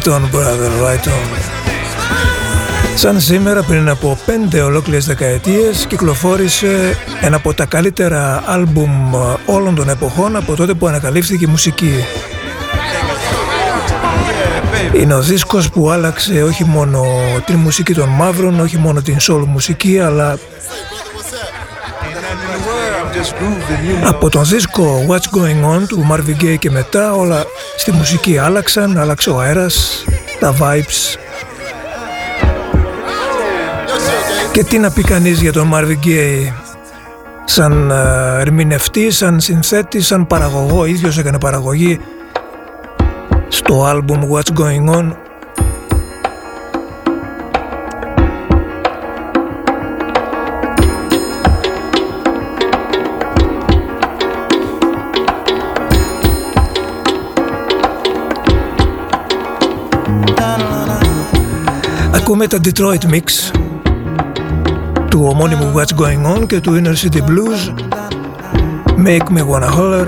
Right on brother, right on. Σαν σήμερα πριν από πέντε ολόκληρες δεκαετίες κυκλοφόρησε ένα από τα καλύτερα άλμπουμ όλων των εποχών από τότε που ανακαλύφθηκε η μουσική. Είναι ο δίσκος που άλλαξε όχι μόνο την μουσική των μαύρων, όχι μόνο την soul μουσική, αλλά από τον δίσκο What's Going On του Marvin Gaye και μετά όλα στη μουσική άλλαξαν, άλλαξε ο αέρας, τα vibes. Και τι να πει κανείς για τον Marvin Gaye σαν uh, ερμηνευτή, σαν συνθέτη, σαν παραγωγό, ίδιος έκανε παραγωγή στο άλμπουμ What's Going On Ακούμε τα Detroit Mix του ομώνυμου What's Going On και του Inner City Blues Make Me Wanna Holler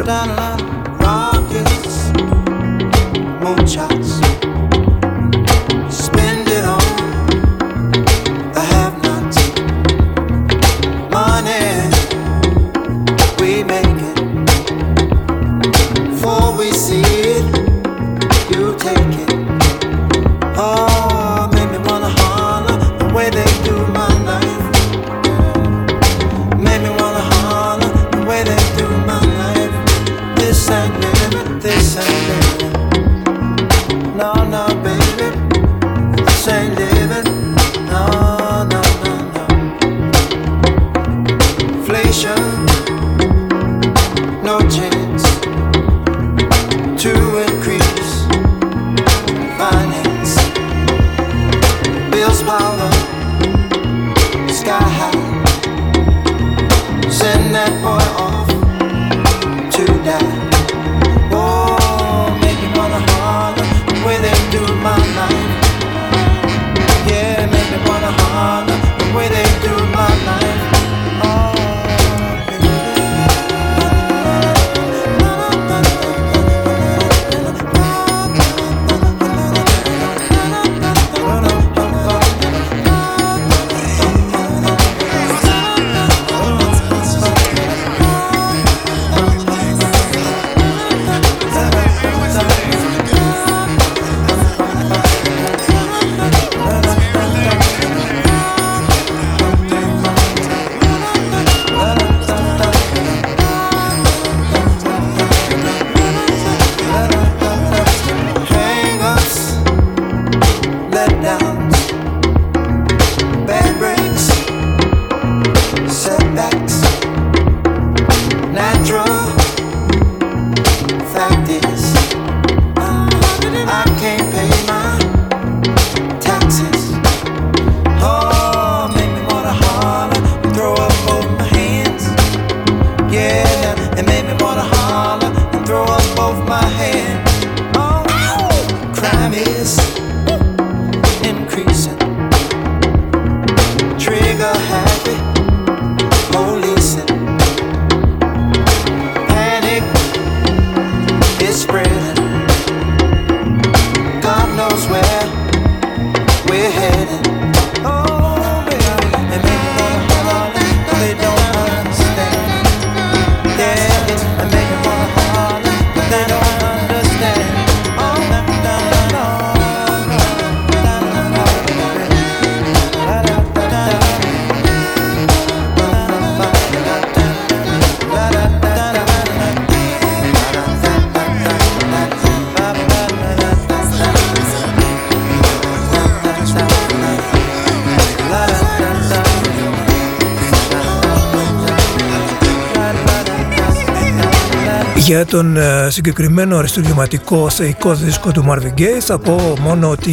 Τον ε, συγκεκριμένο αριστουργηματικό θεϊκό δίσκο του Marvin Gaye θα πω μόνο ότι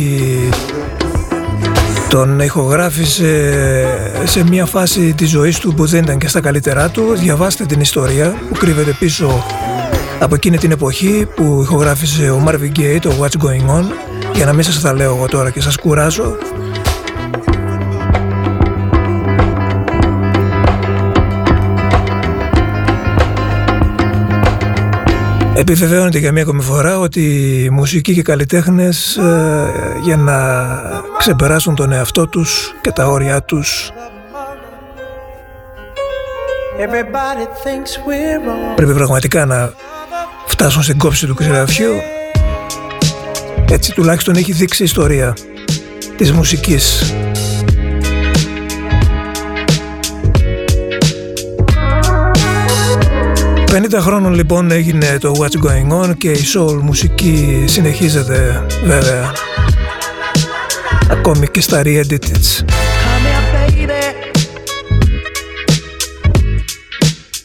τον ηχογράφησε σε μια φάση της ζωής του που δεν ήταν και στα καλύτερά του. Διαβάστε την ιστορία που κρύβεται πίσω από εκείνη την εποχή που ηχογράφησε ο Marvin Gaye το What's Going On για να μην σας τα λέω εγώ τώρα και σας κουράζω Επιβεβαιώνεται για μία ακόμη φορά ότι οι μουσικοί και οι καλλιτέχνες ε, για να ξεπεράσουν τον εαυτό τους και τα όρια τους. Πρέπει πραγματικά να φτάσουν στην κόψη του κρυαφιού έτσι τουλάχιστον έχει δείξει η ιστορία της μουσικής 50 χρόνων λοιπόν έγινε το What's Going On και η soul μουσική συνεχίζεται βέβαια ακόμη και στα re-edits.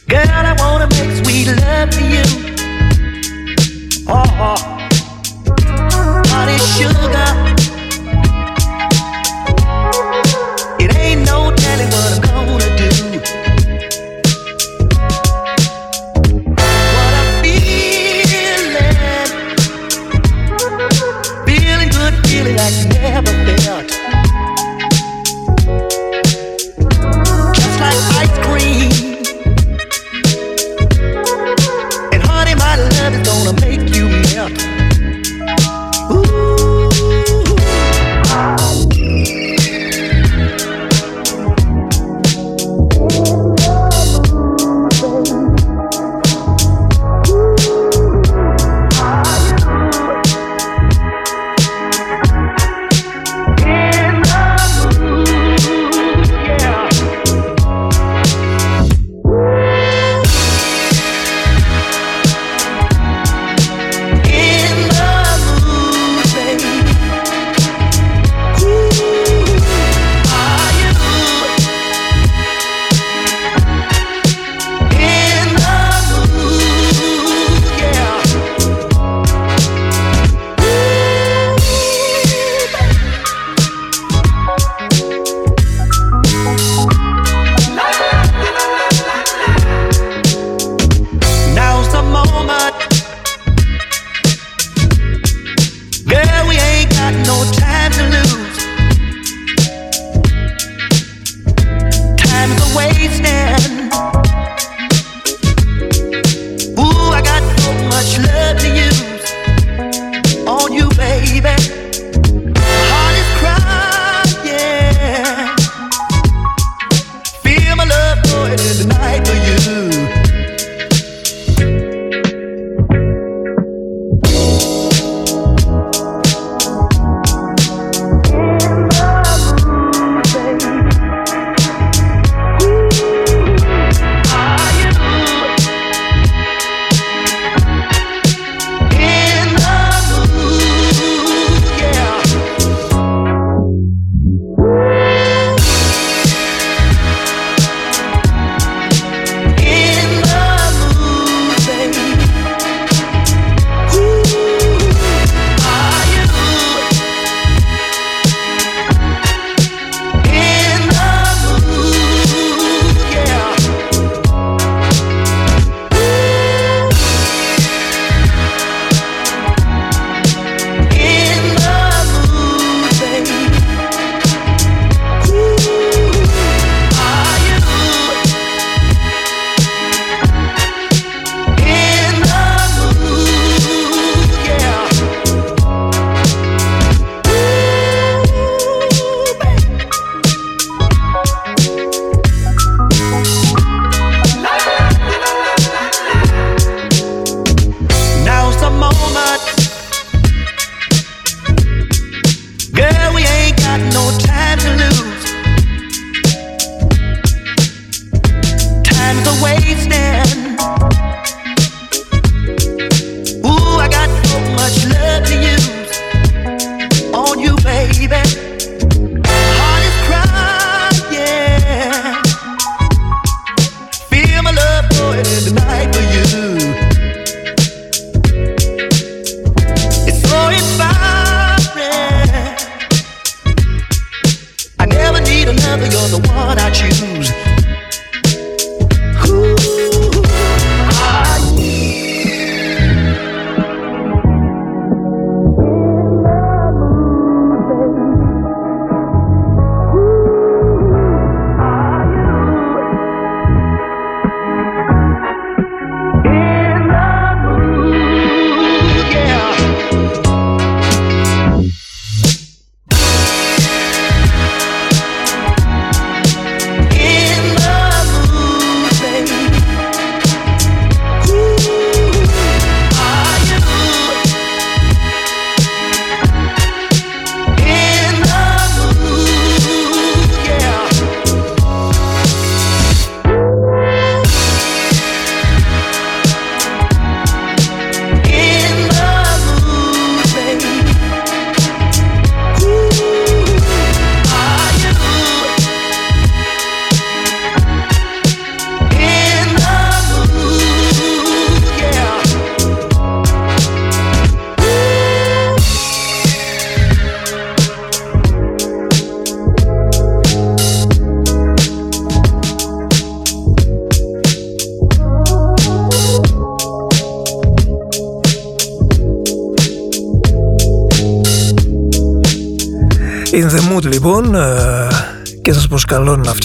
Girl, I wanna make sweet love to you. Oh, oh. honey sugar.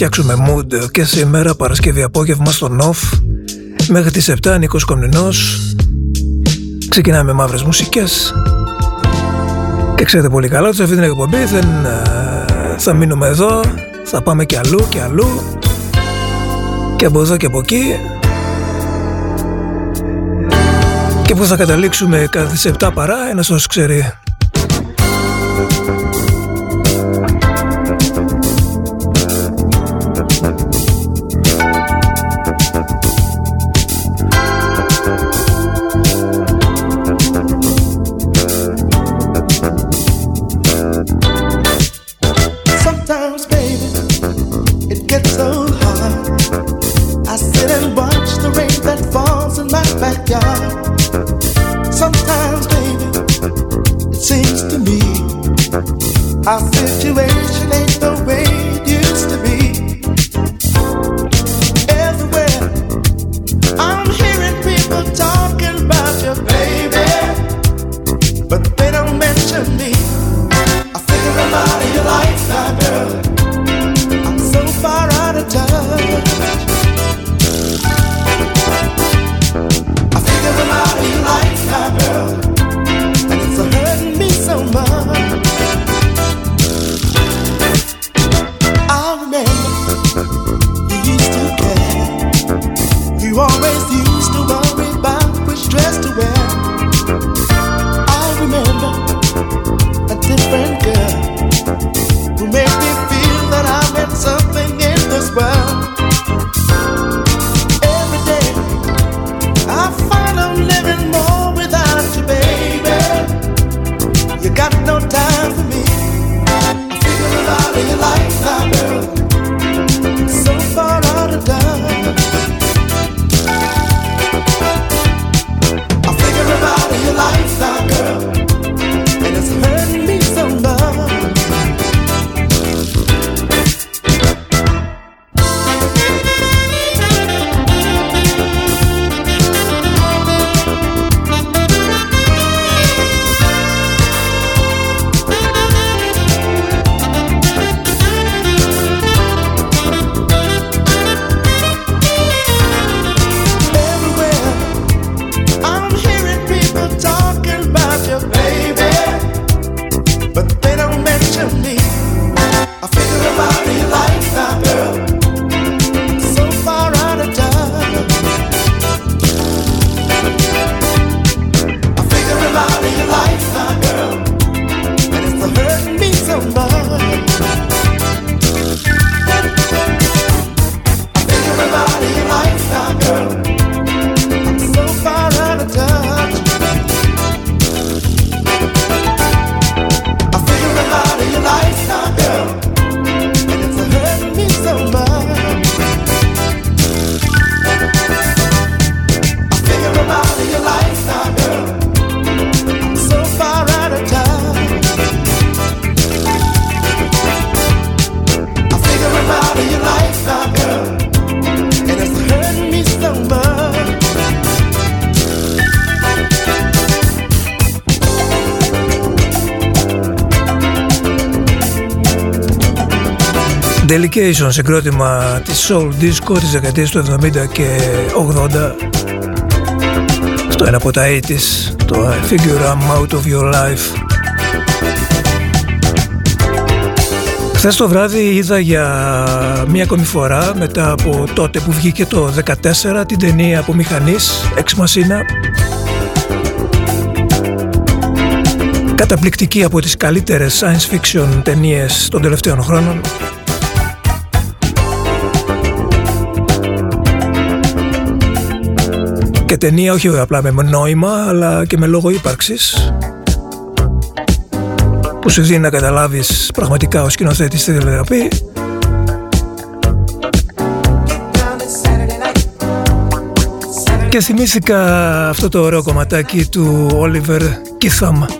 Φτιάξουμε mood και σήμερα Παρασκευή απόγευμα στο NOF μέχρι τις 7 Νίκος Κομνηνός ξεκινάμε με μαύρες μουσικές. Και ξέρετε πολύ καλά ότι σε αυτή την εκπομπή δεν ε, θα μείνουμε εδώ. Θα πάμε και αλλού και αλλού. Και από εδώ και από εκεί. Και που θα καταλήξουμε κάθε τις 7 παρά ένας όσος ξέρει Dedication συγκρότημα της Soul Disco της δεκαετίας του 70 και 80 στο ένα από τα 80's το I Figure I'm Out of Your Life. Χθες το βράδυ είδα για μία ακόμη φορά μετά από τότε που βγήκε το 14 την ταινία από μηχανής Ex Machina. Καταπληκτική από τις καλύτερες science fiction ταινίες των τελευταίων χρόνων και ταινία όχι απλά με νόημα αλλά και με λόγο ύπαρξης. Που σου δίνει να καταλάβεις πραγματικά ο σκηνοθέτης τι θέλει να πει. Και θυμήθηκα αυτό το ωραίο κομματάκι του Oliver Kitham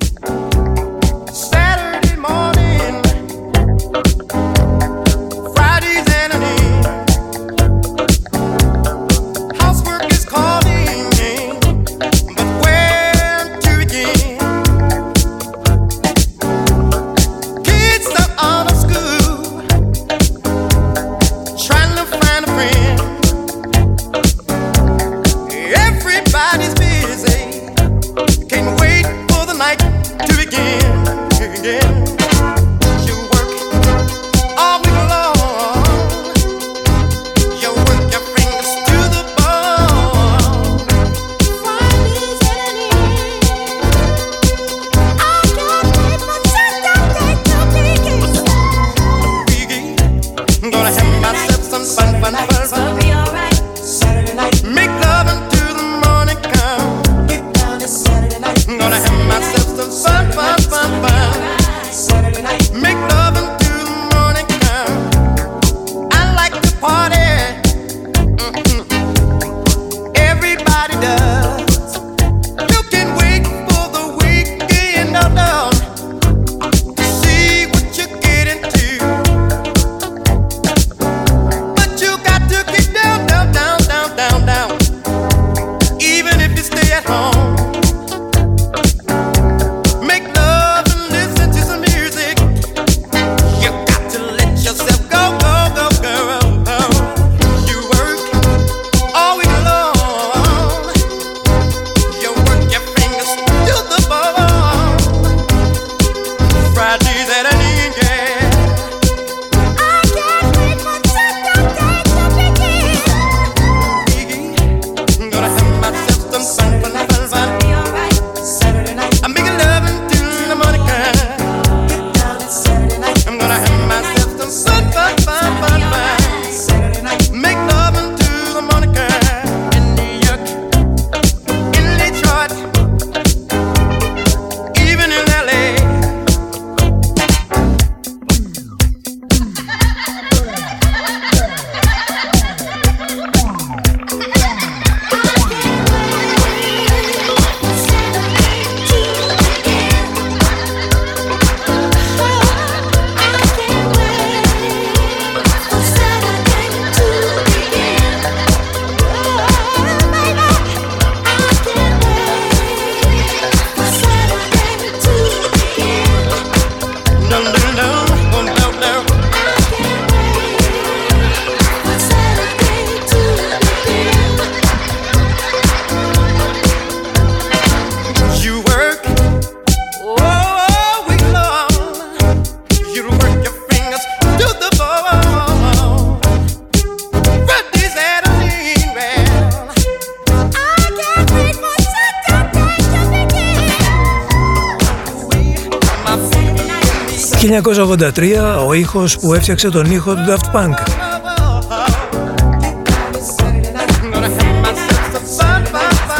1983 ο ήχος που έφτιαξε τον ήχο του Daft Punk.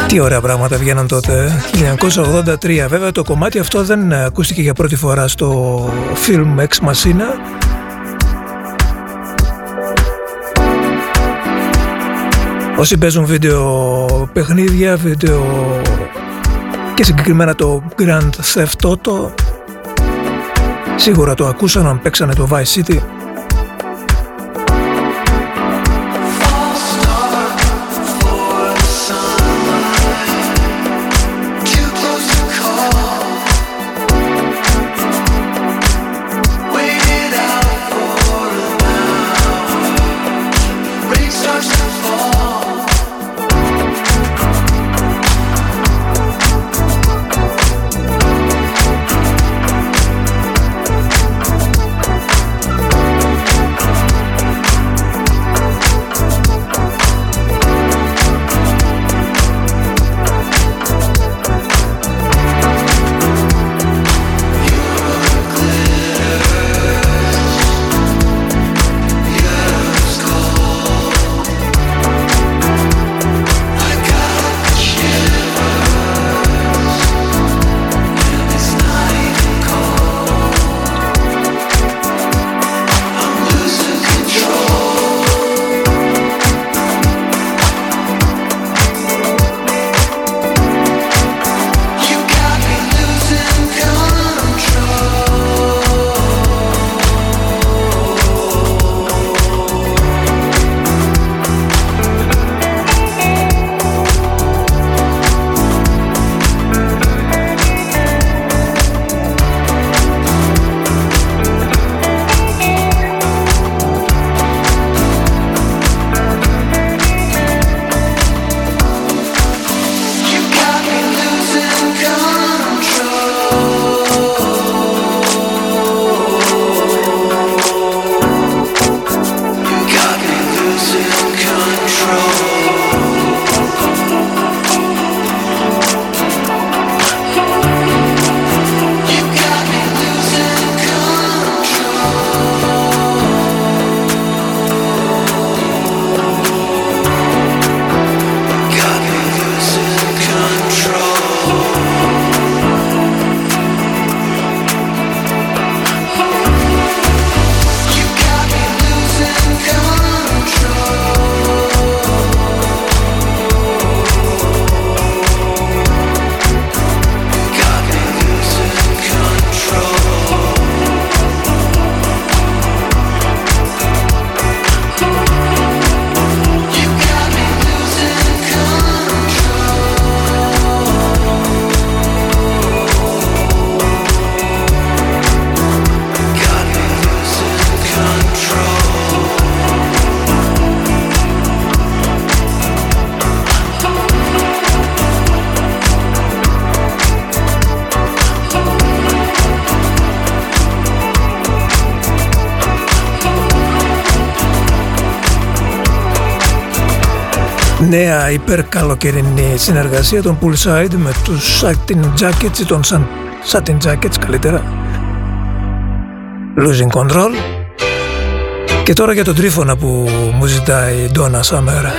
Τι ωραία πράγματα βγαίναν τότε. 1983 βέβαια το κομμάτι αυτό δεν ακούστηκε για πρώτη φορά στο film Ex Machina. Όσοι παίζουν βίντεο παιχνίδια, βίντεο και συγκεκριμένα το Grand Theft Auto Σίγουρα το ακούσαν αν παίξανε το Vice City νέα υπερκαλοκαιρινή συνεργασία των Poolside με τους Satin Jackets ή των Satin Jackets καλύτερα. Losing Control. Και τώρα για τον τρίφωνα που μου ζητάει η Ντόνα Σαμέρα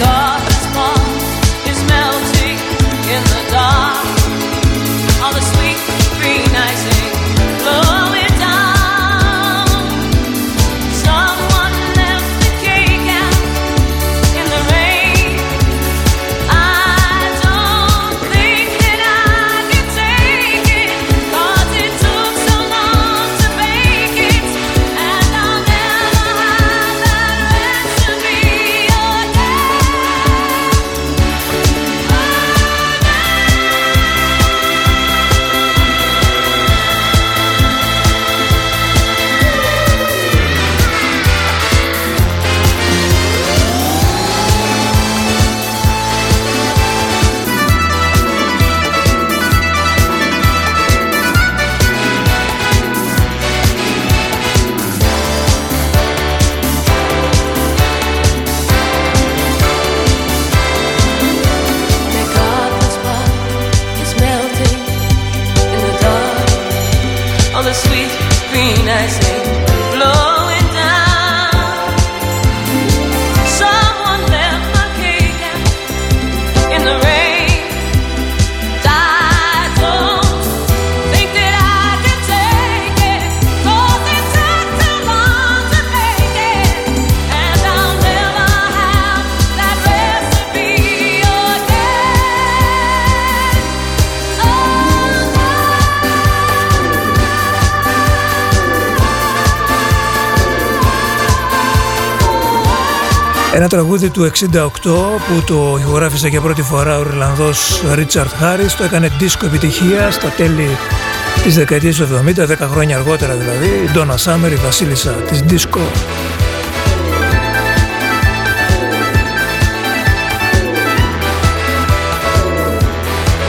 Ένα τραγούδι του 68 που το ηχογράφησε για πρώτη φορά ο Ιρλανδός Ρίτσαρτ Χάρις. Το έκανε δίσκο επιτυχία στα τέλη της δεκαετίας του 70, 10 χρόνια αργότερα δηλαδή. Η Ντόνα Σάμερ, η βασίλισσα της δίσκο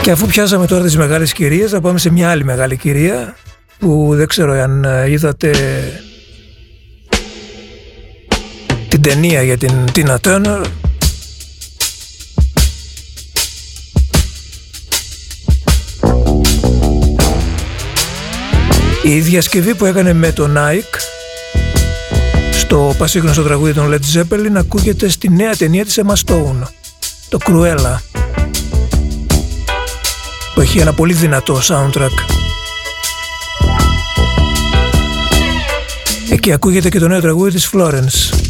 Και αφού πιάσαμε τώρα τις μεγάλες κυρίες θα πάμε σε μια άλλη μεγάλη κυρία που δεν ξέρω αν είδατε ταινία για την Tina Turner. Η διασκευή που έκανε με τον Nike στο πασίγνωστο τραγούδι των Led Zeppelin ακούγεται στη νέα ταινία της Emma Stone το Cruella που έχει ένα πολύ δυνατό soundtrack. Εκεί ακούγεται και το νέο τραγούδι της Florence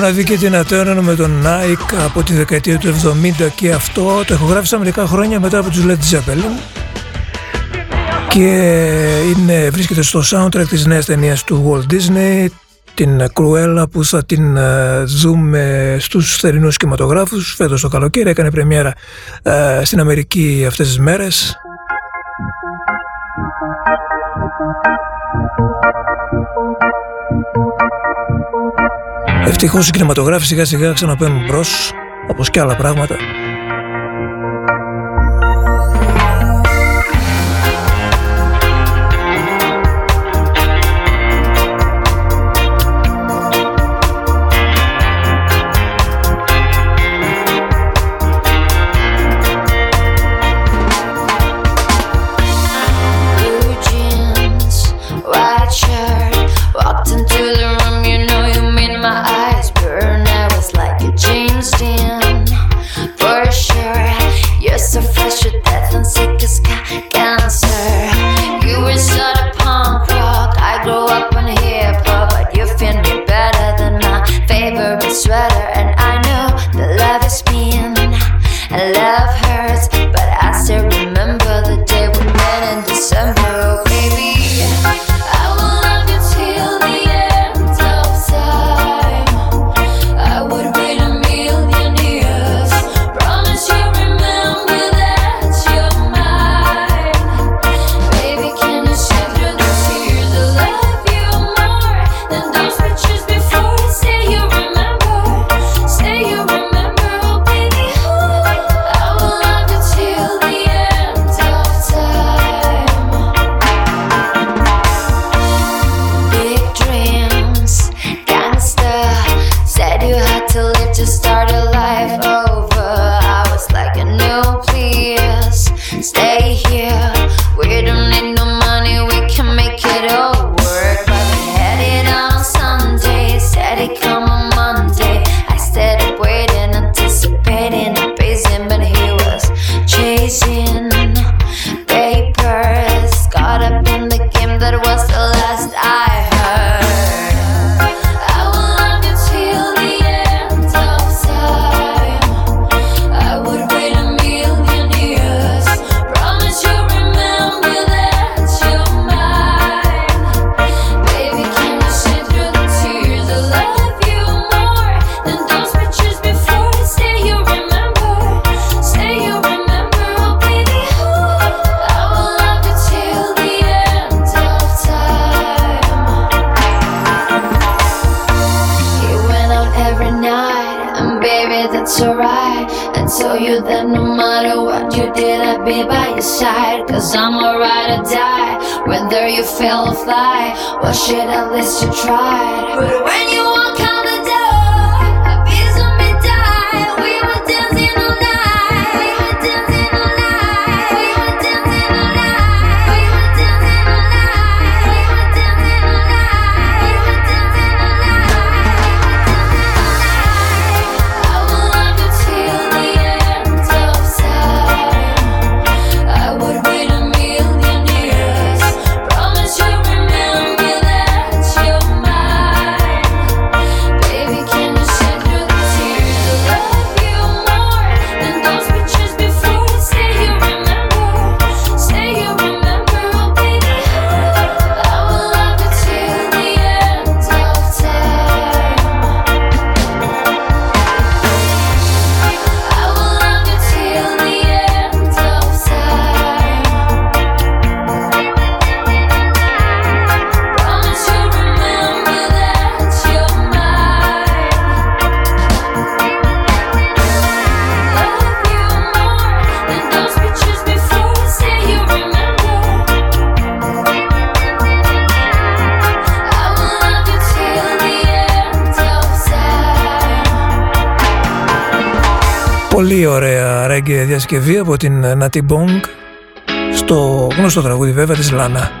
μοναδική Tina Turner με τον Nike από τη δεκαετία του 70 και αυτό το ηχογράφησα μερικά χρόνια μετά από τους Led Zeppelin. Και είναι, βρίσκεται στο soundtrack της νέας ταινίας του Walt Disney την Cruella που θα την ε, δούμε στους θερινούς κινηματογράφους. Φέτος το καλοκαίρι έκανε πρεμιέρα ε, στην Αμερική αυτές τις μέρες Ευτυχώς οι κινηματογράφοι σιγά σιγά ξαναπαίνουν μπρος όπως και άλλα πράγματα ρέγγε διασκευή από την Nati Bong στο γνωστό τραγούδι βέβαια της Λάνα.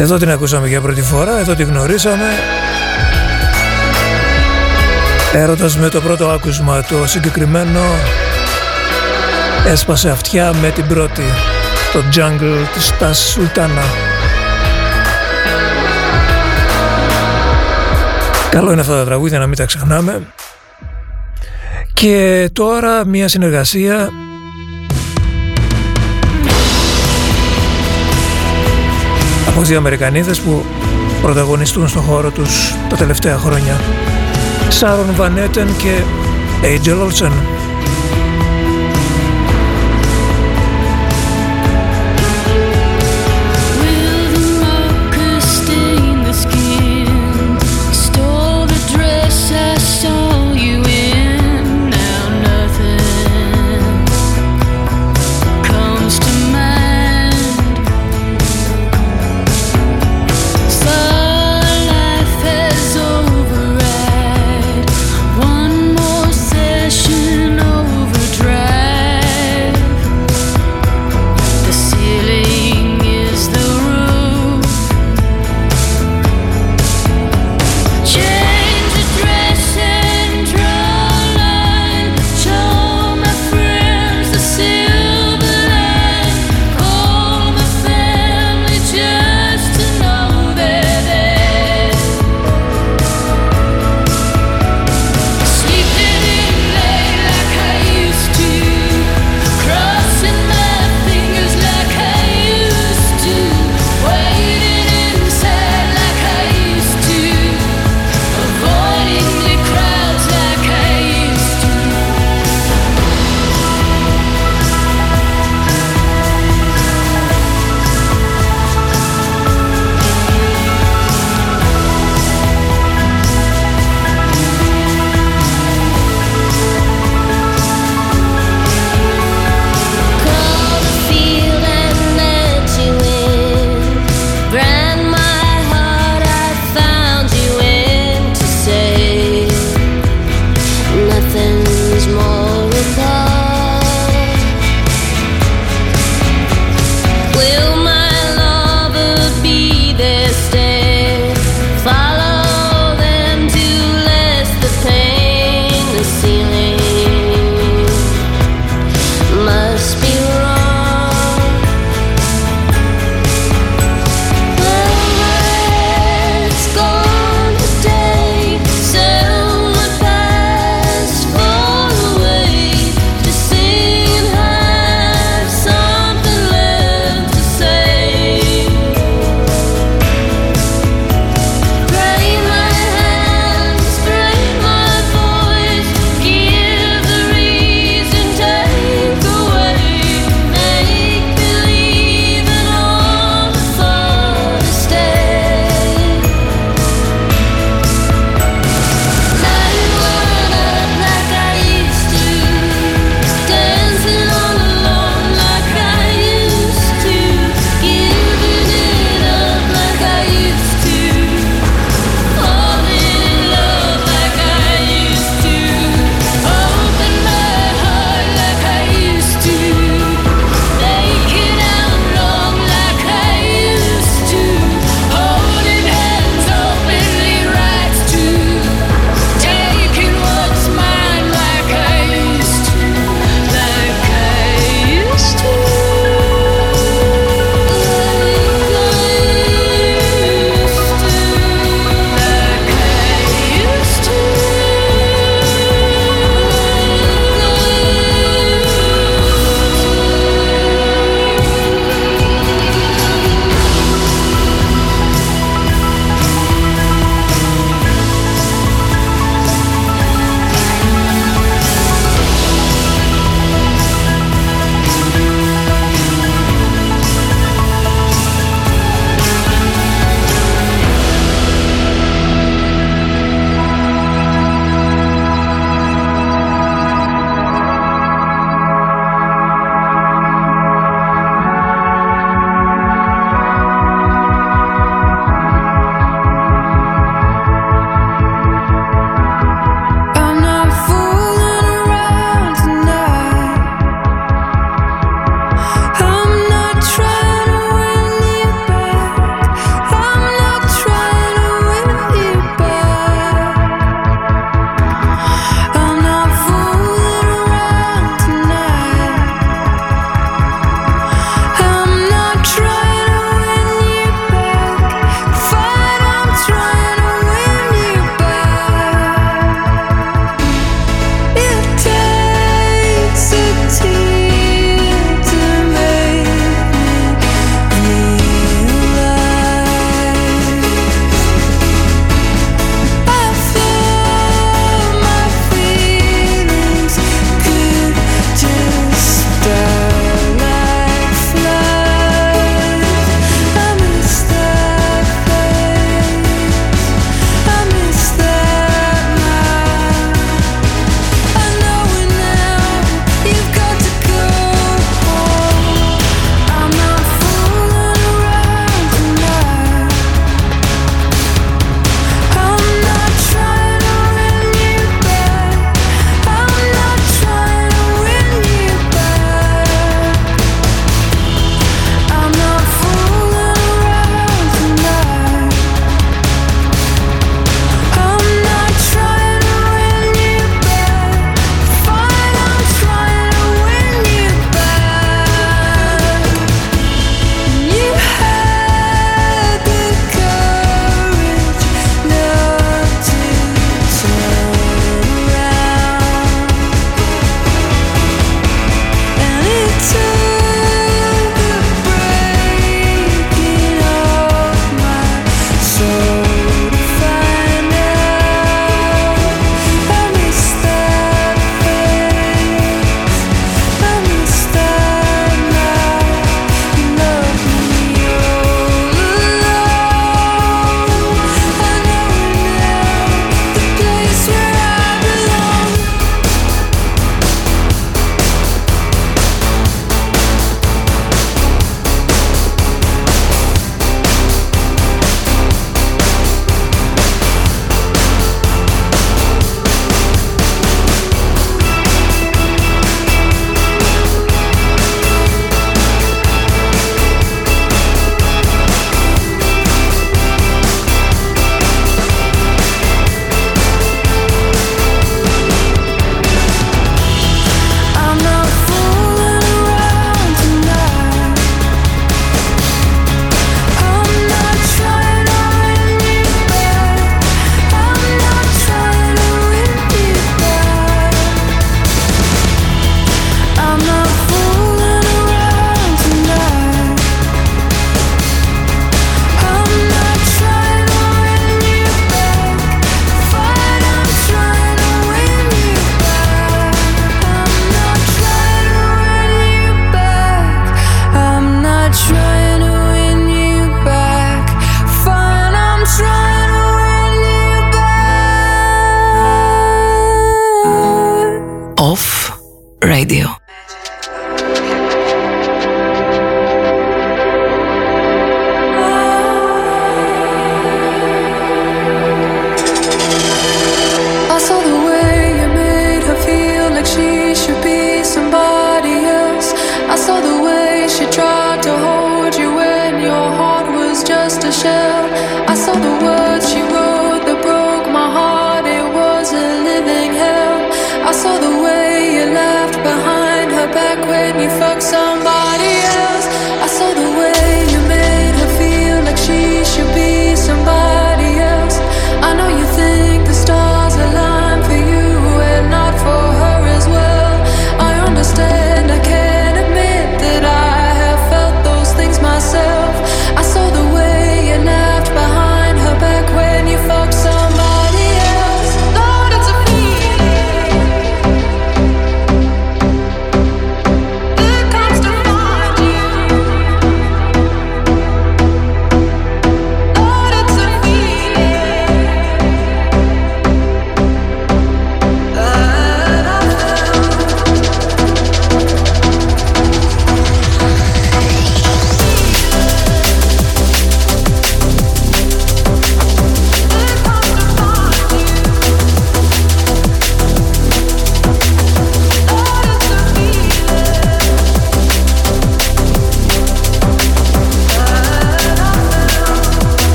Εδώ την ακούσαμε για πρώτη φορά, εδώ την γνωρίσαμε. Έρωτας με το πρώτο άκουσμα, το συγκεκριμένο έσπασε αυτιά με την πρώτη, το jungle της Τας Σουλτάνα. Καλό είναι αυτά τα τραγούδια να μην τα ξεχνάμε. Και τώρα μια συνεργασία από δύο Αμερικανίδες που πρωταγωνιστούν στον χώρο τους τα τελευταία χρόνια. Σάρον Βανέτεν και Angel Olsen.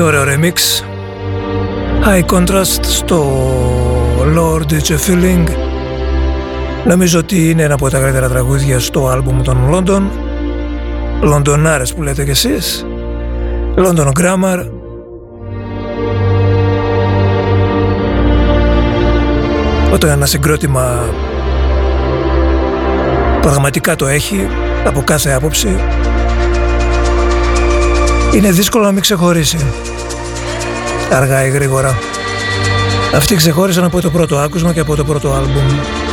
Remix. High Contrast στο Lord It's a Feeling Νομίζω ότι είναι ένα από τα καλύτερα τραγούδια στο άλμπουμ των London. Λοντονάρες που λέτε κι εσείς. London Grammar. Όταν ένα συγκρότημα πραγματικά το έχει από κάθε άποψη είναι δύσκολο να μην ξεχωρίσει αργά ή γρήγορα. Αυτοί ξεχώρισαν από το πρώτο άκουσμα και από το πρώτο άλμπουμ.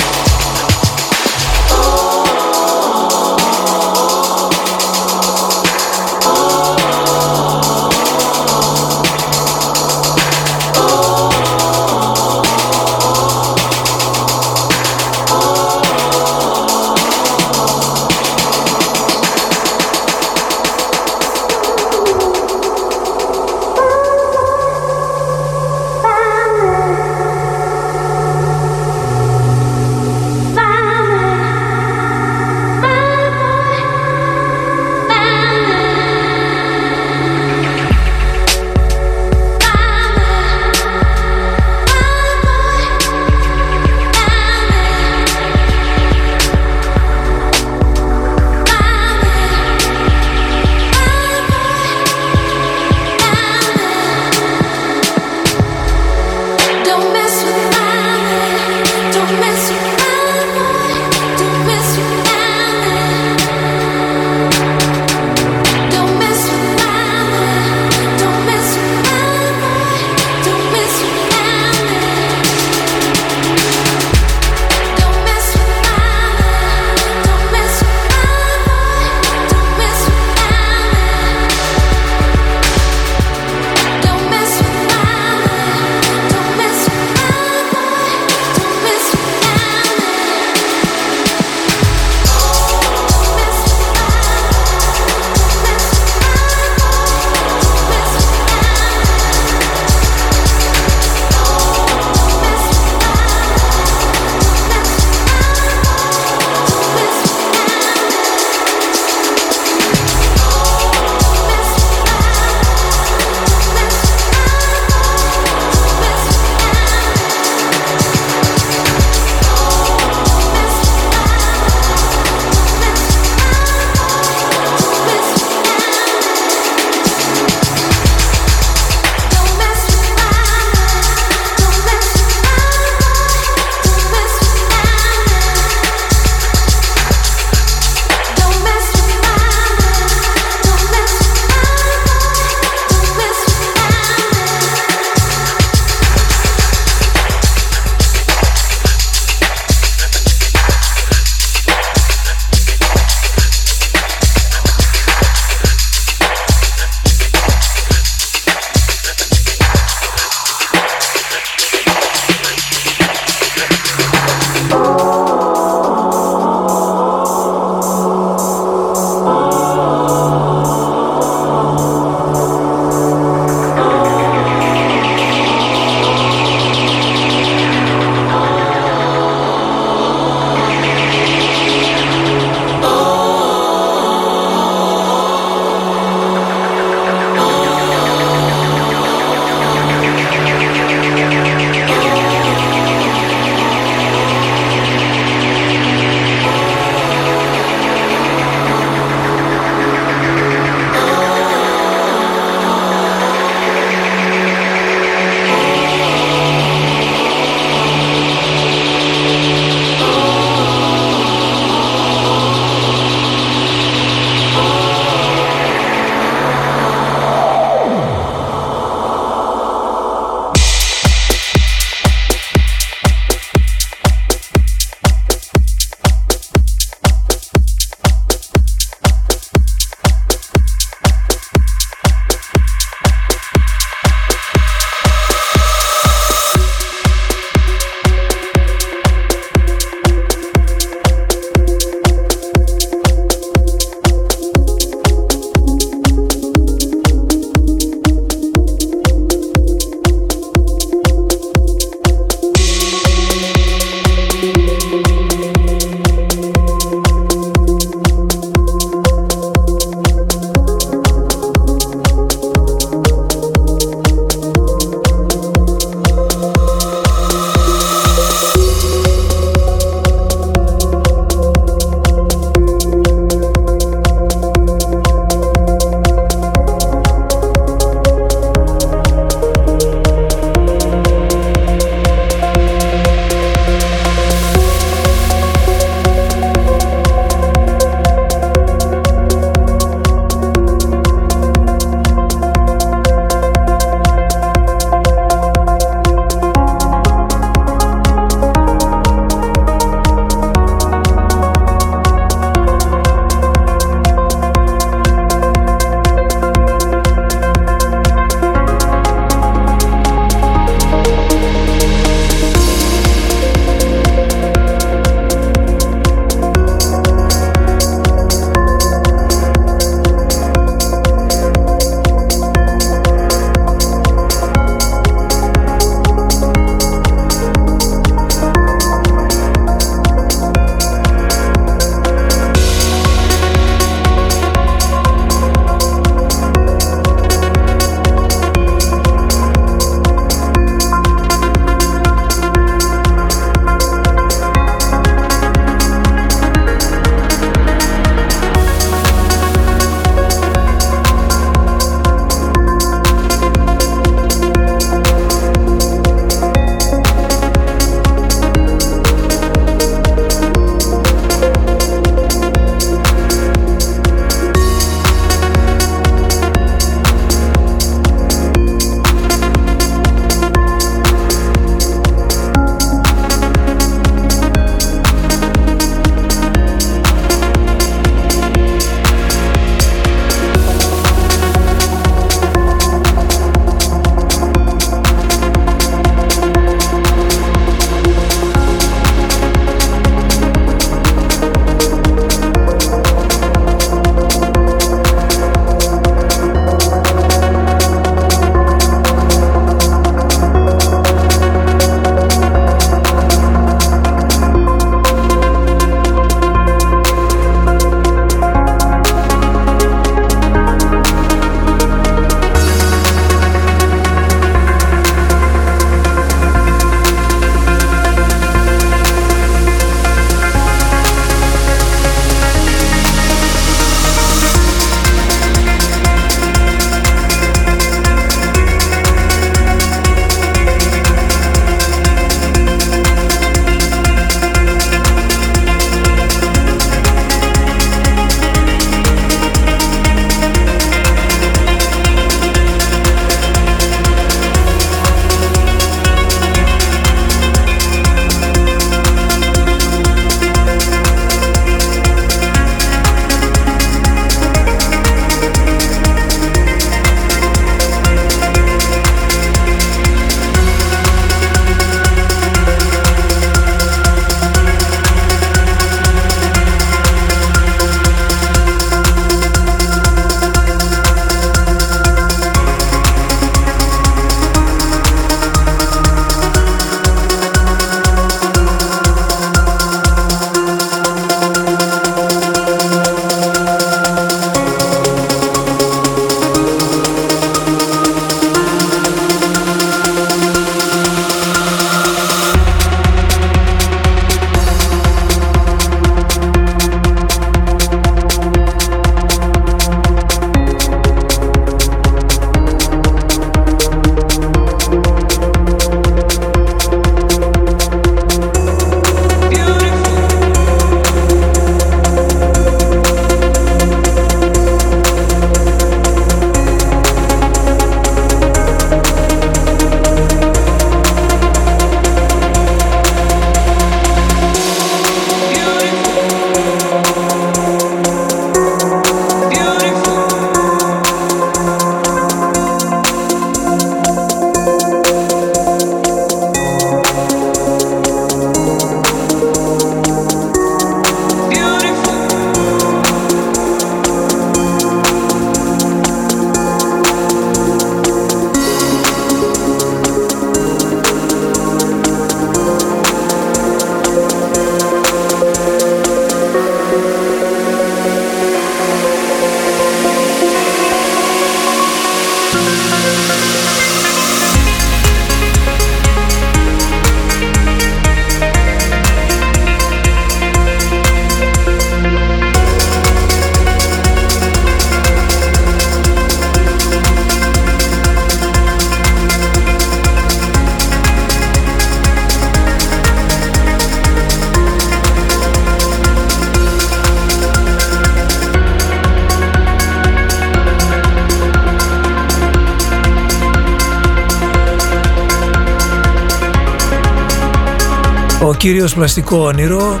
Ο κύριος Πλαστικό Όνειρο,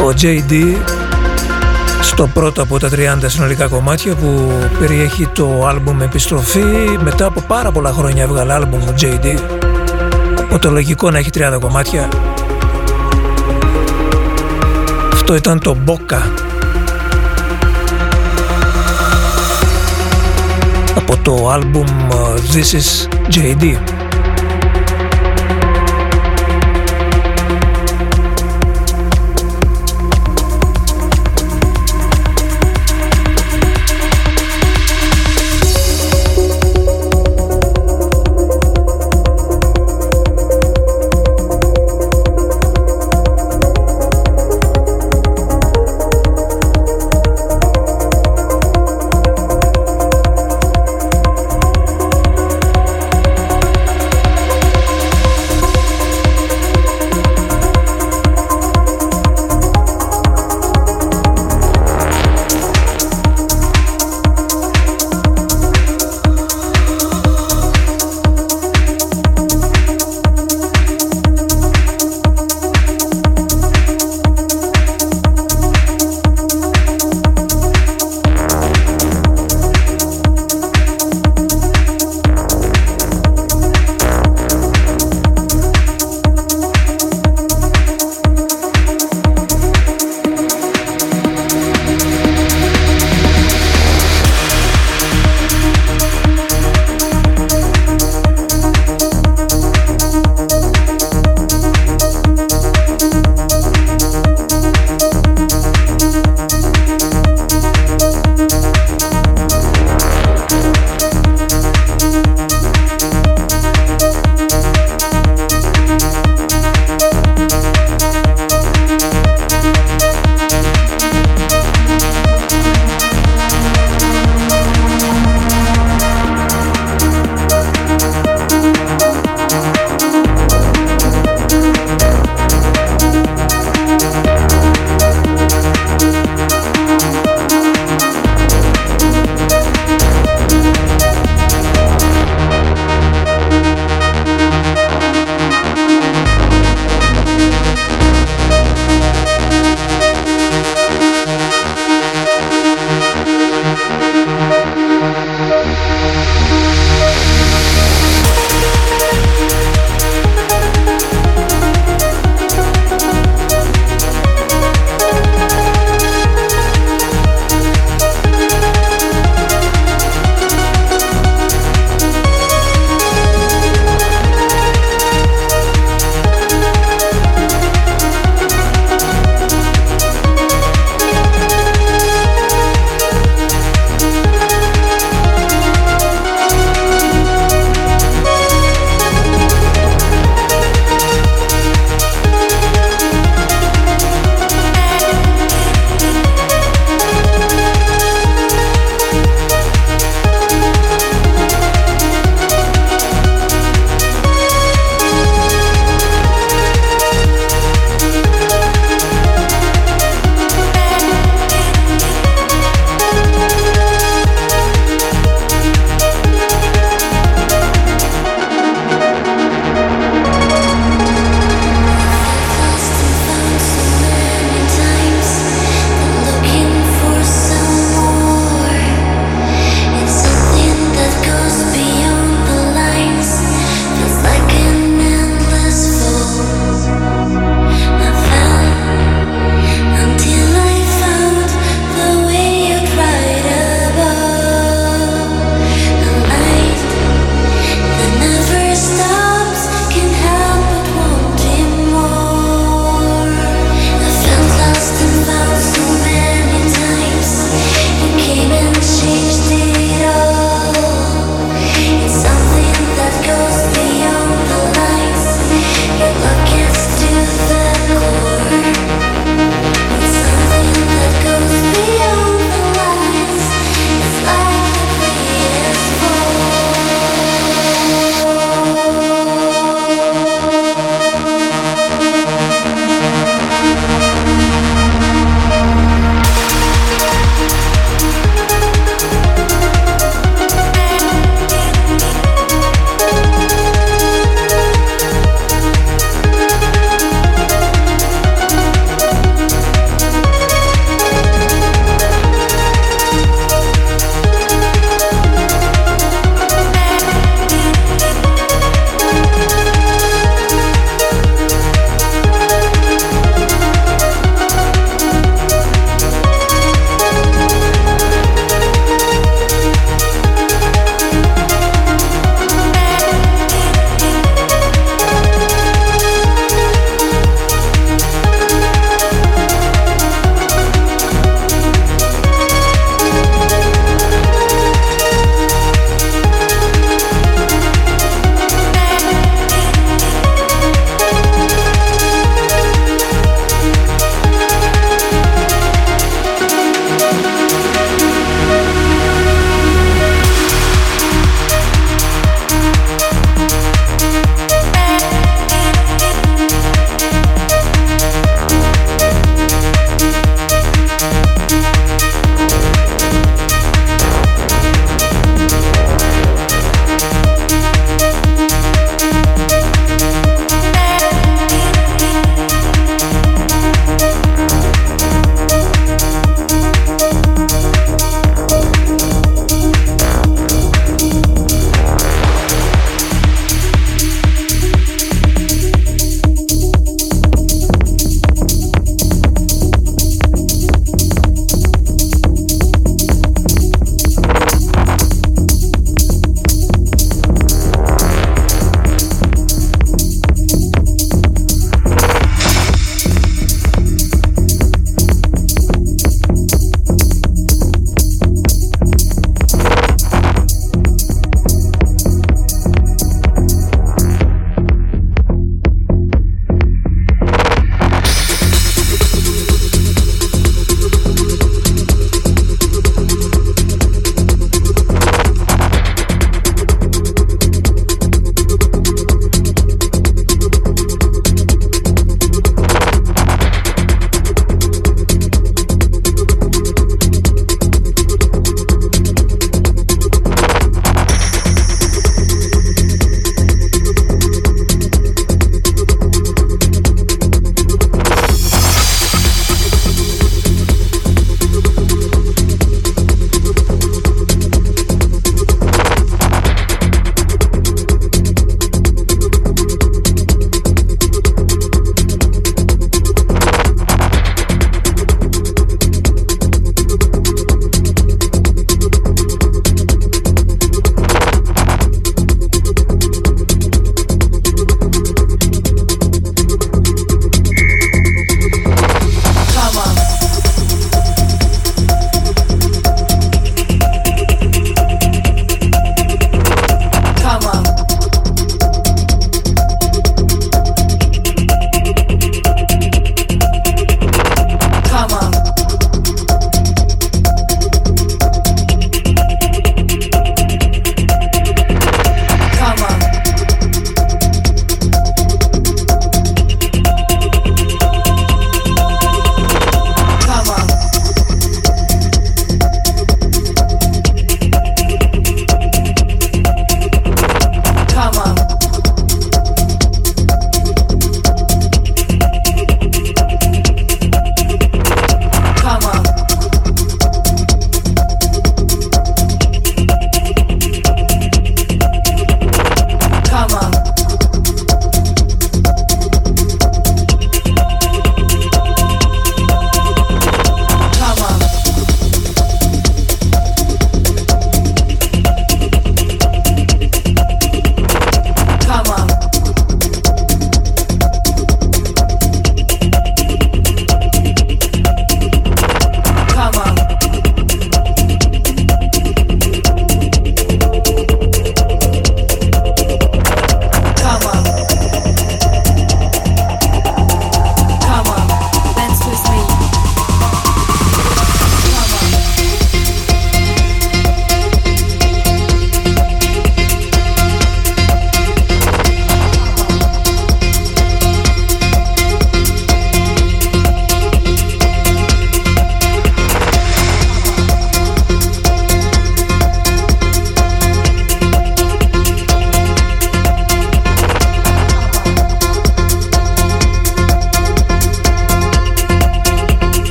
ο JD, στο πρώτο από τα 30 συνολικά κομμάτια που περιέχει το άλμπουμ Επιστροφή μετά από πάρα πολλά χρόνια έβγαλε άλμπουμ ο JD από το λογικό να έχει 30 κομμάτια. Αυτό ήταν το Boca. Από το άλμπουμ This is JD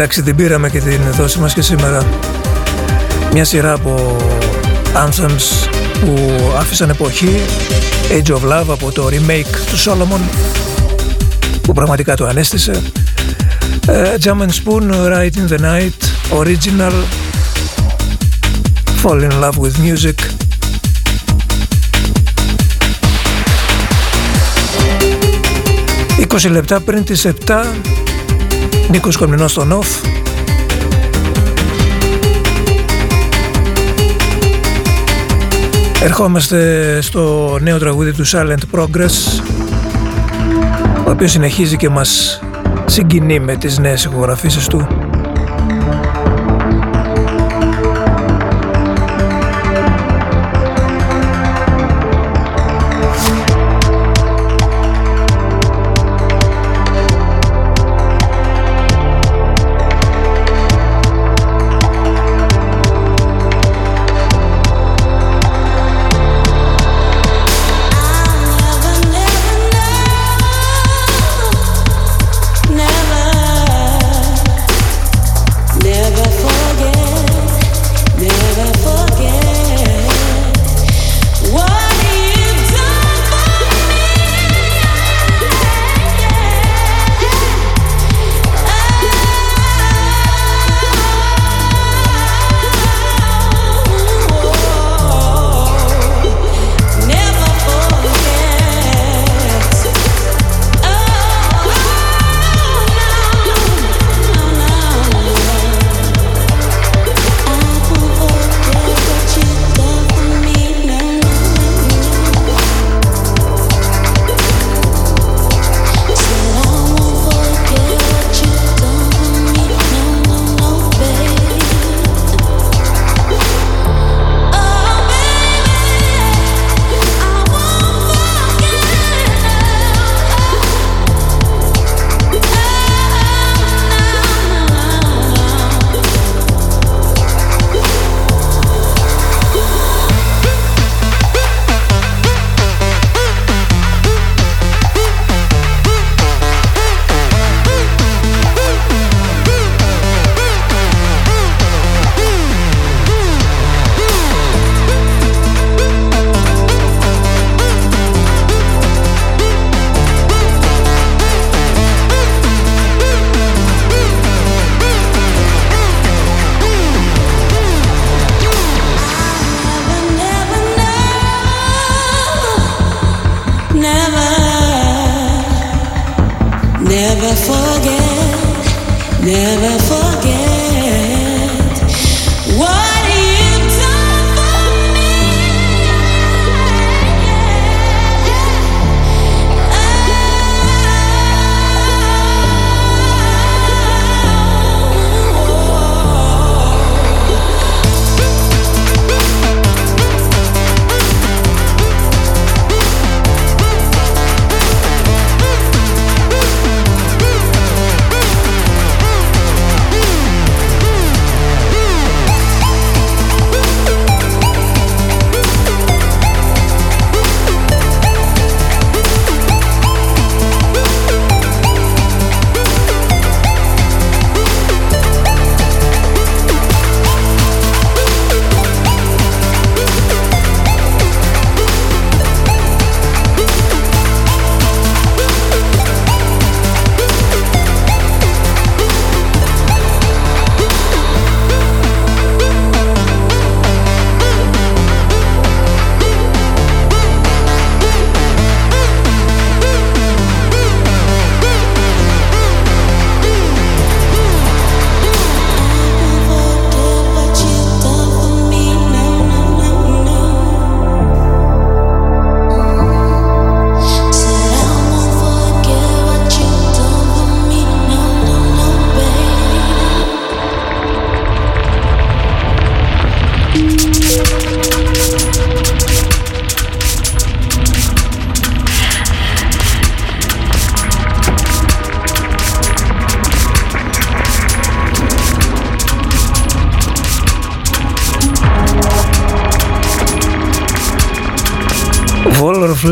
Εντάξει την πήραμε και την δόση μας και σήμερα. Μια σειρά από anthems που άφησαν εποχή. Age of Love από το remake του Solomon που πραγματικά το ανέστησε. Uh, Jam and Spoon, Right in the Night, Original Fall in Love with Music. «20 λεπτά πριν τις 7 Νίκος Κομνηνός στο Νοφ Ερχόμαστε στο νέο τραγούδι του Silent Progress ο οποίος συνεχίζει και μας συγκινεί με τις νέες ηχογραφήσεις του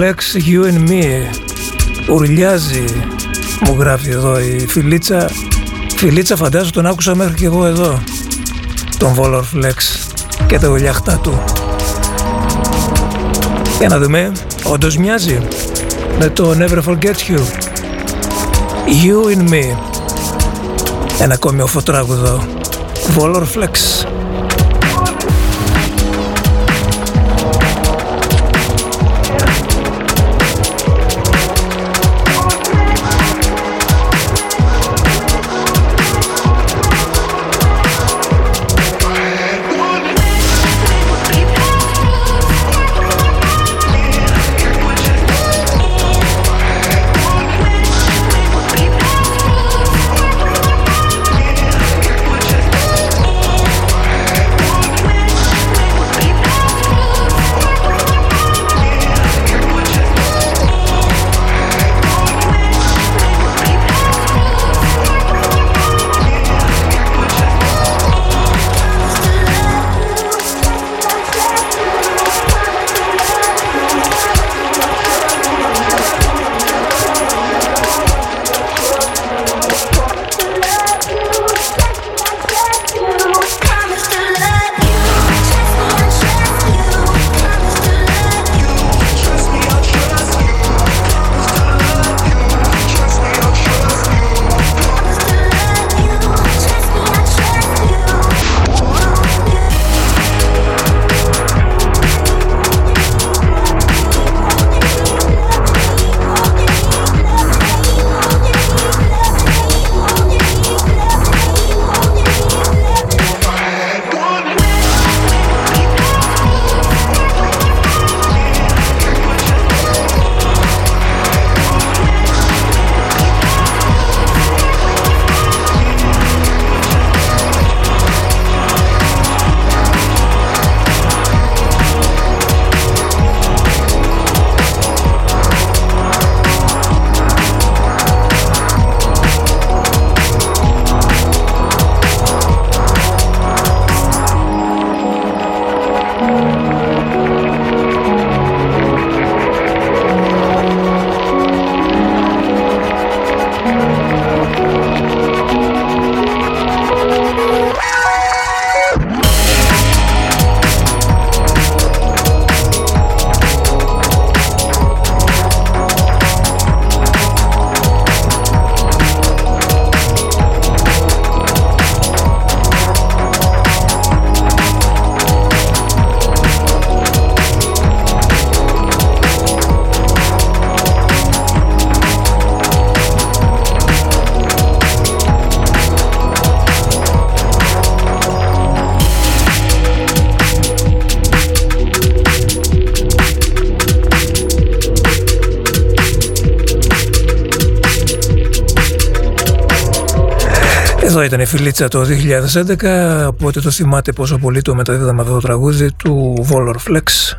Flex You and Me Ουρλιάζει μου γράφει εδώ η φιλίτσα Φιλίτσα φαντάζομαι τον άκουσα μέχρι και εγώ εδώ. Τον Volor Flex και τα ουλιαχτά του. Για να δούμε, όντως μοιάζει με το Never Forget You. You in Me. Ένα ακόμη οφοτράγουδο. Volor Flex. Φιλίτσα το 2011, οπότε το θυμάται πόσο πολύ το μεταδίδαμε αυτό το τραγούδι του Volor Flex.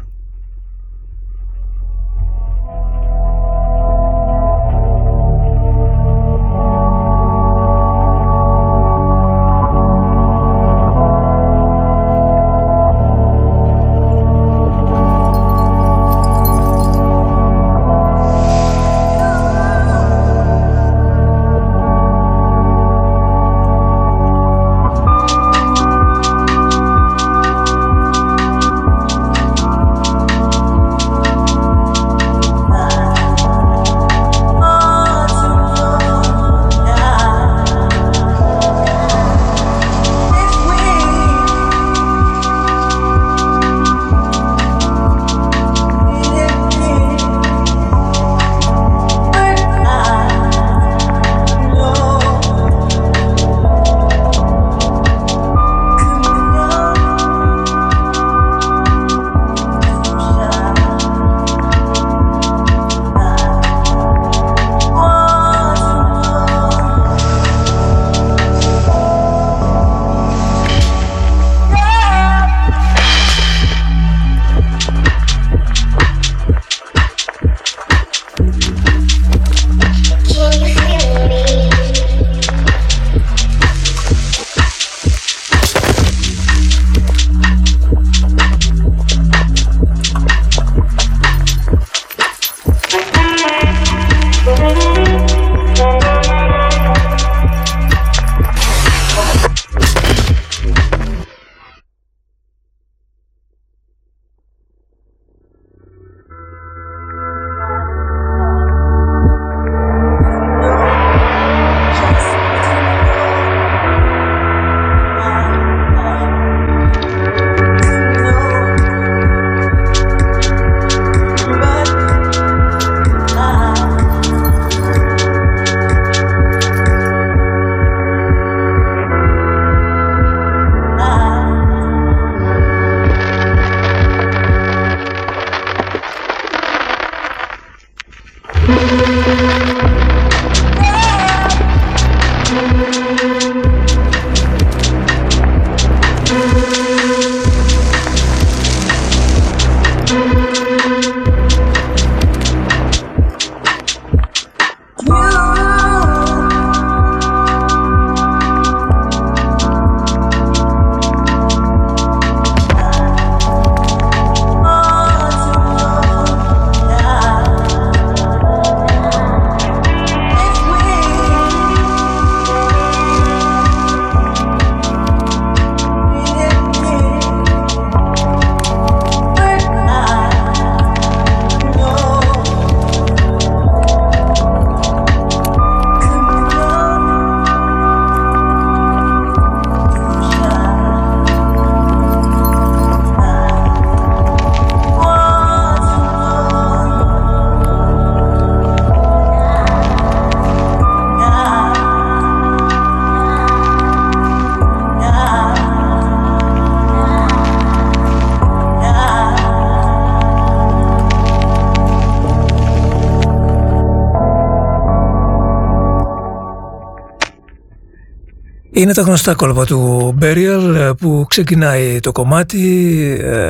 Είναι τα γνωστά κόλπα του Burial ε, που ξεκινάει το κομμάτι, ε,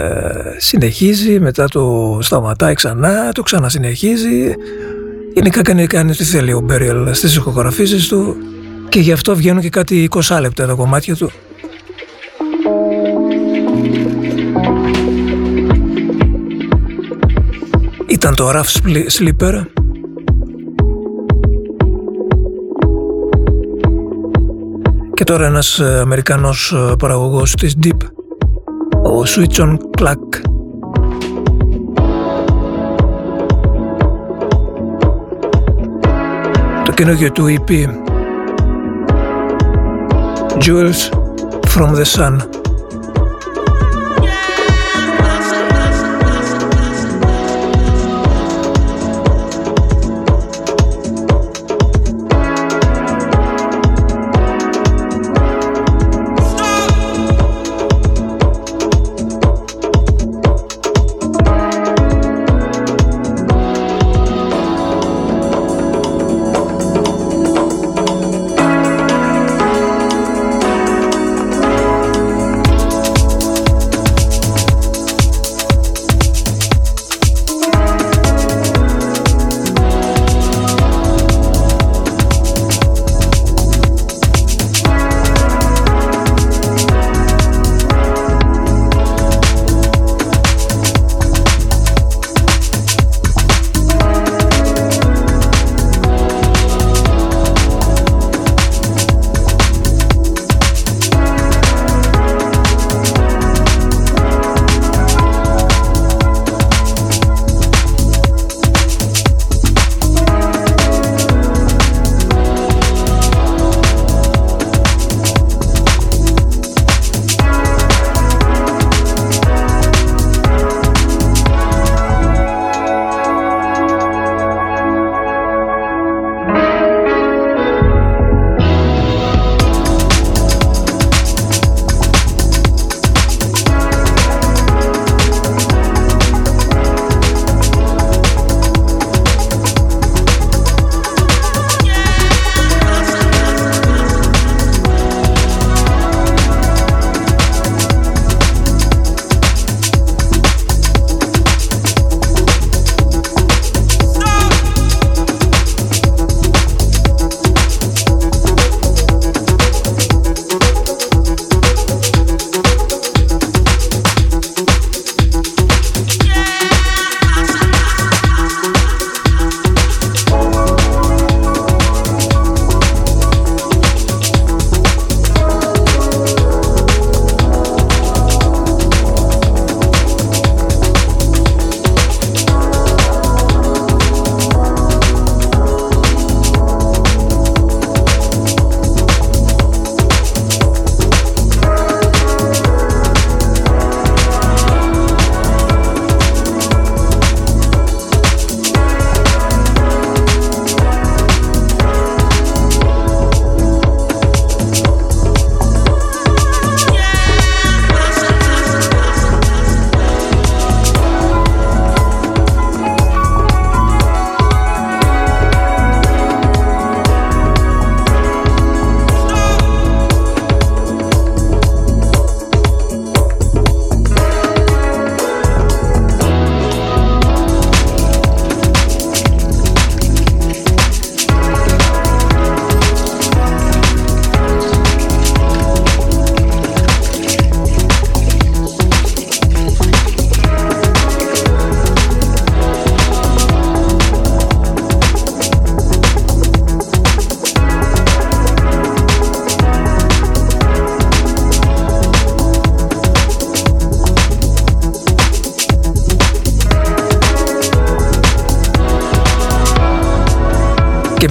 συνεχίζει, μετά το σταματάει ξανά, το ξανασυνεχίζει. Γενικά κάνει, κάνει τι θέλει ο Burial στις ηχογραφήσεις του και γι' αυτό βγαίνουν και κάτι 20 λεπτά τα κομμάτια του. Ήταν το Rough Sleeper Και τώρα ένας ε, Αμερικανός ε, παραγωγός της Deep, ο Switch on Clack. Το καινούργιο του EP Jewels from the Sun.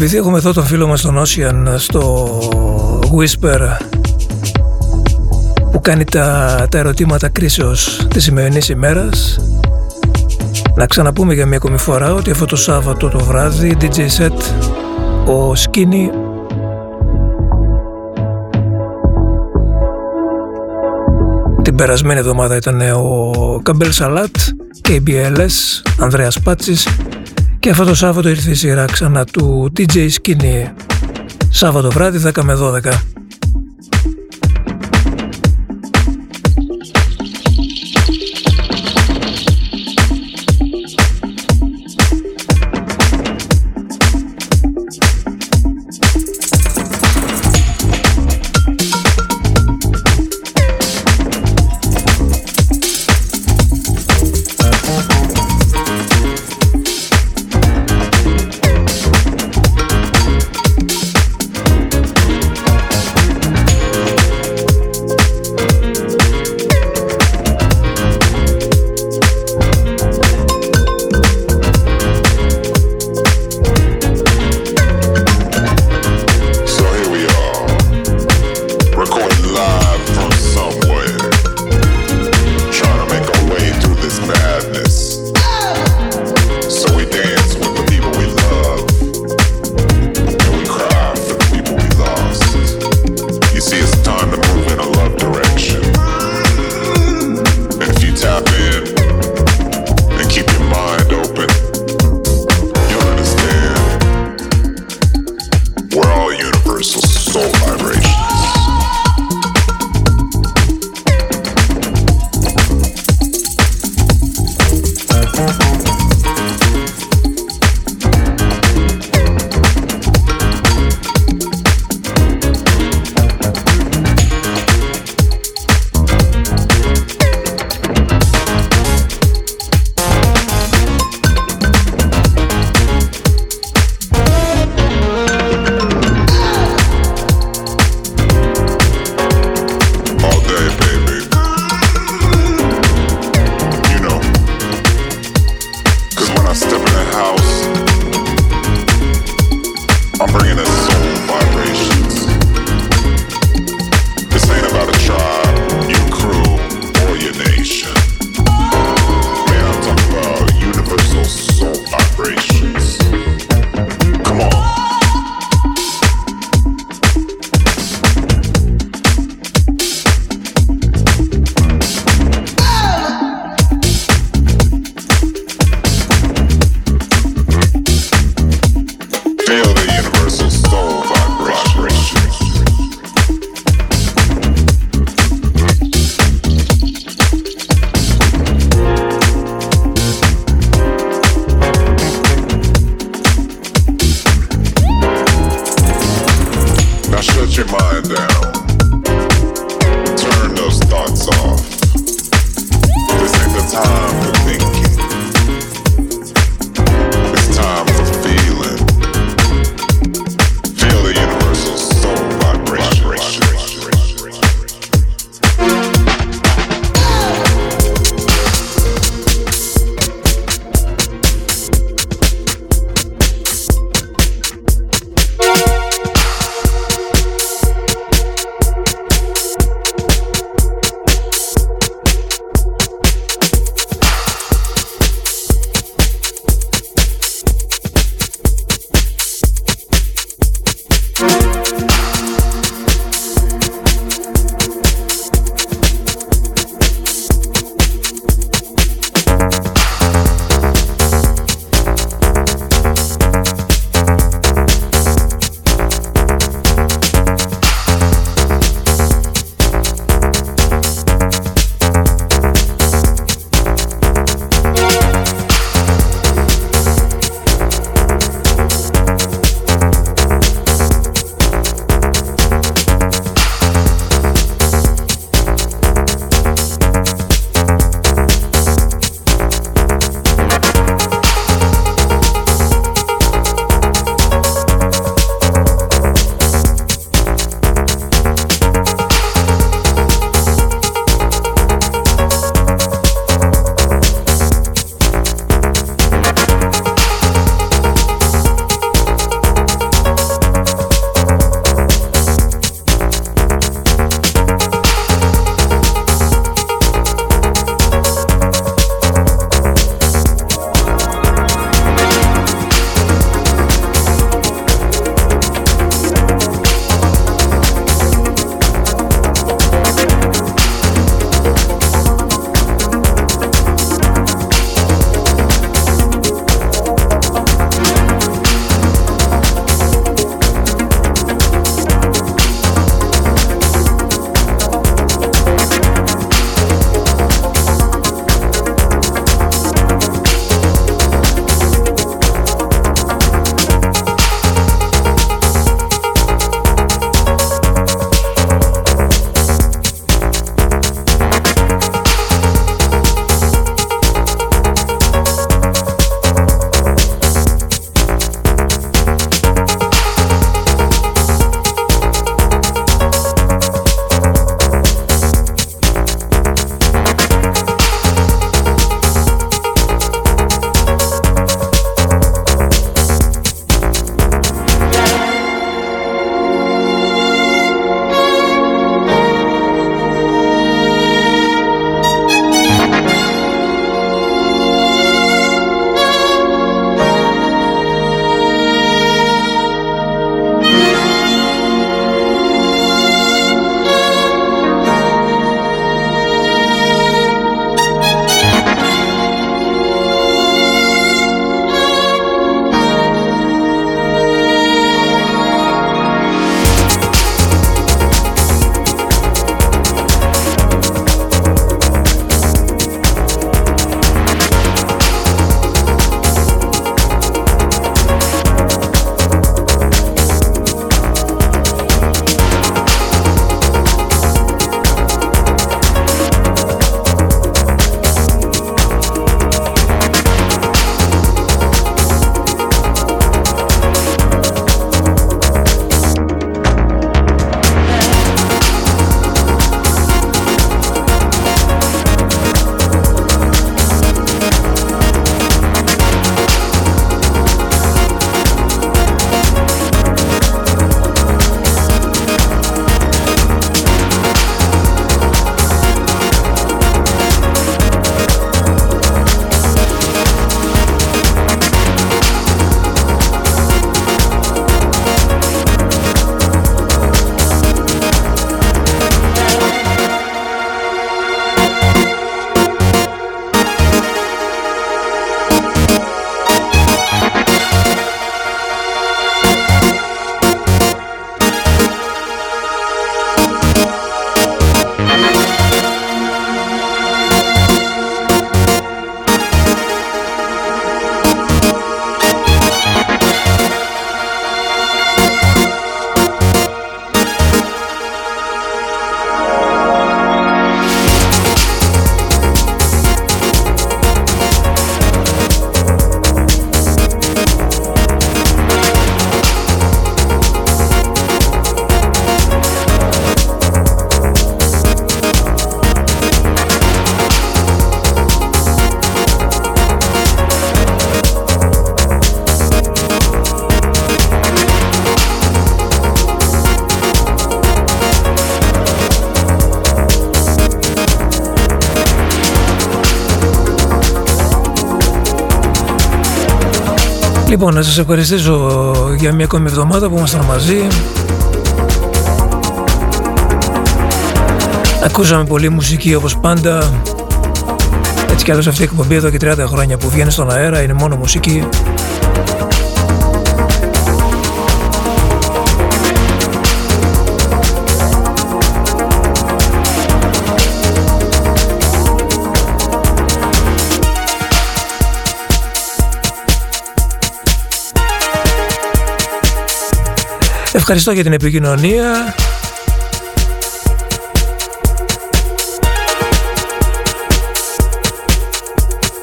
Επειδή έχουμε εδώ τον φίλο μας τον Ocean στο Whisper που κάνει τα, τα ερωτήματα κρίσεως της σημερινής ημέρας να ξαναπούμε για μια ακόμη φορά ότι αυτό το Σάββατο το βράδυ DJ set ο Skinny την περασμένη εβδομάδα ήταν ο Καμπέλ Σαλάτ KBLS, Ανδρέας Πάτσης και αυτό το Σάββατο ήρθε η σειρά ξανά του DJ Skinny Σάββατο βράδυ 10 με 12. Να σας ευχαριστήσω για μια ακόμη εβδομάδα που ήμασταν μαζί. Ακούσαμε πολύ μουσική όπως πάντα. Έτσι κι άλλως αυτή η εκπομπή εδώ και 30 χρόνια που βγαίνει στον αέρα είναι μόνο μουσική. Ευχαριστώ για την επικοινωνία.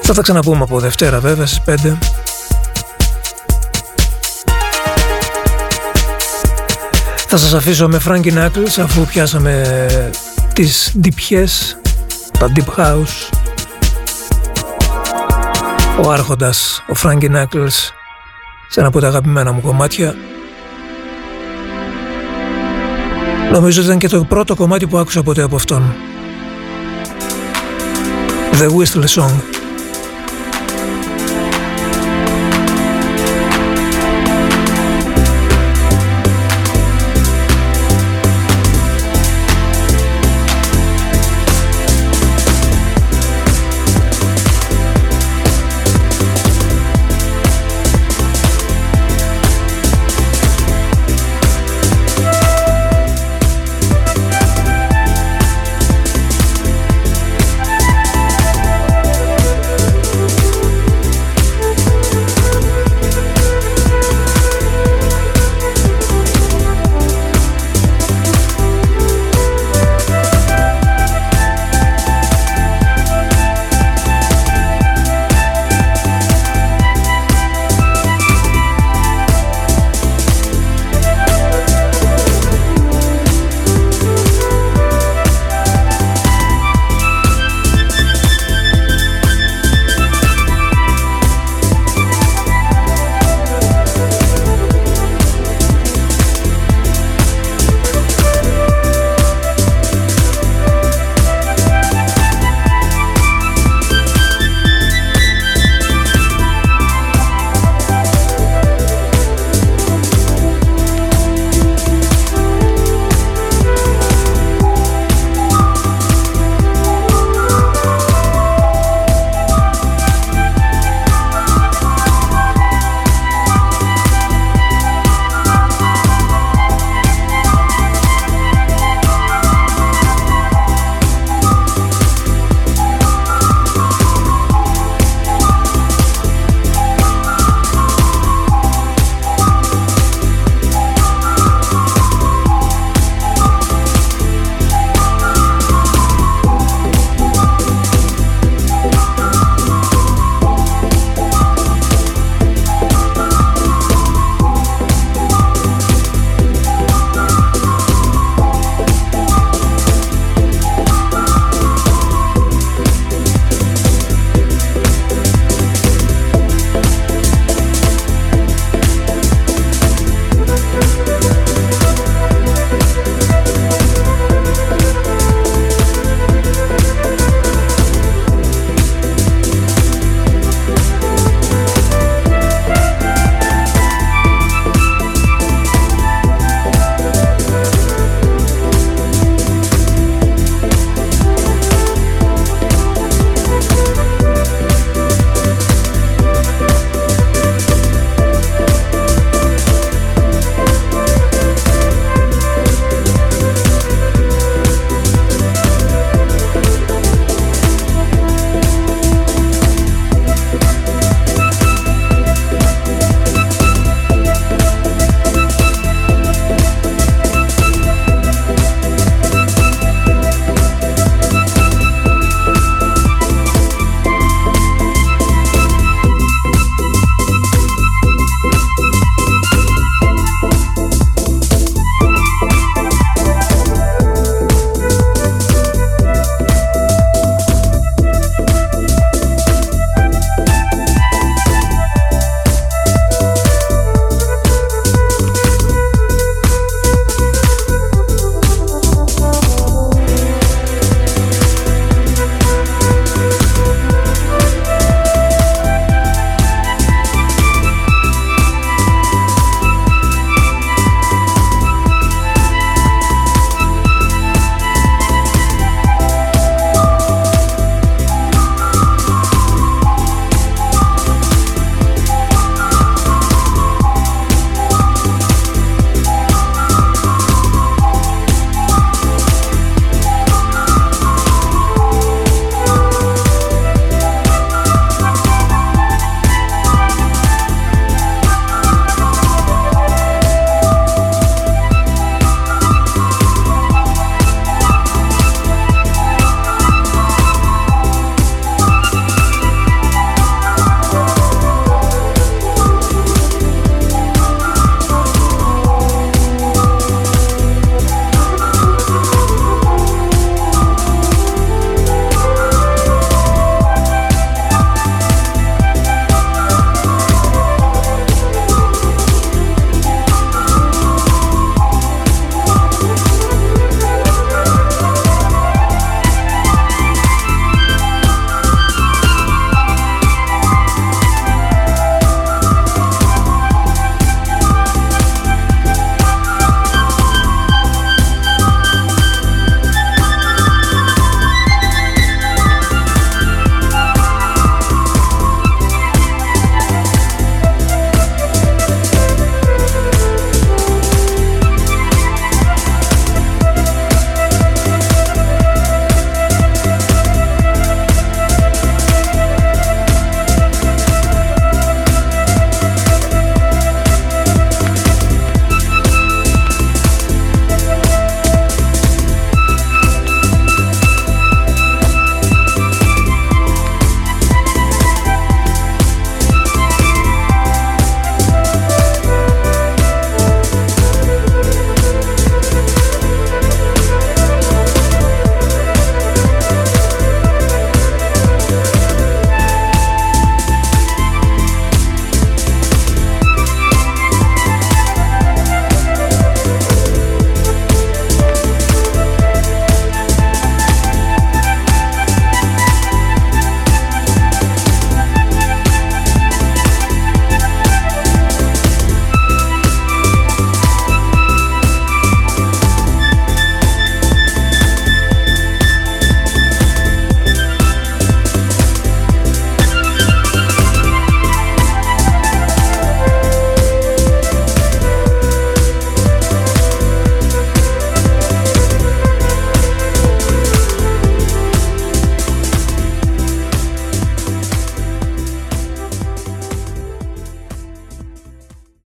Θα τα ξαναπούμε από Δευτέρα βέβαια στις 5. Θα σας αφήσω με Frankie Knuckles αφού πιάσαμε τις διπιές, τα Deep House. Ο άρχοντας, ο Frankie Knuckles, σε ένα από τα αγαπημένα μου κομμάτια. Νομίζω ήταν και το πρώτο κομμάτι που άκουσα ποτέ από αυτόν. The Whistle Song.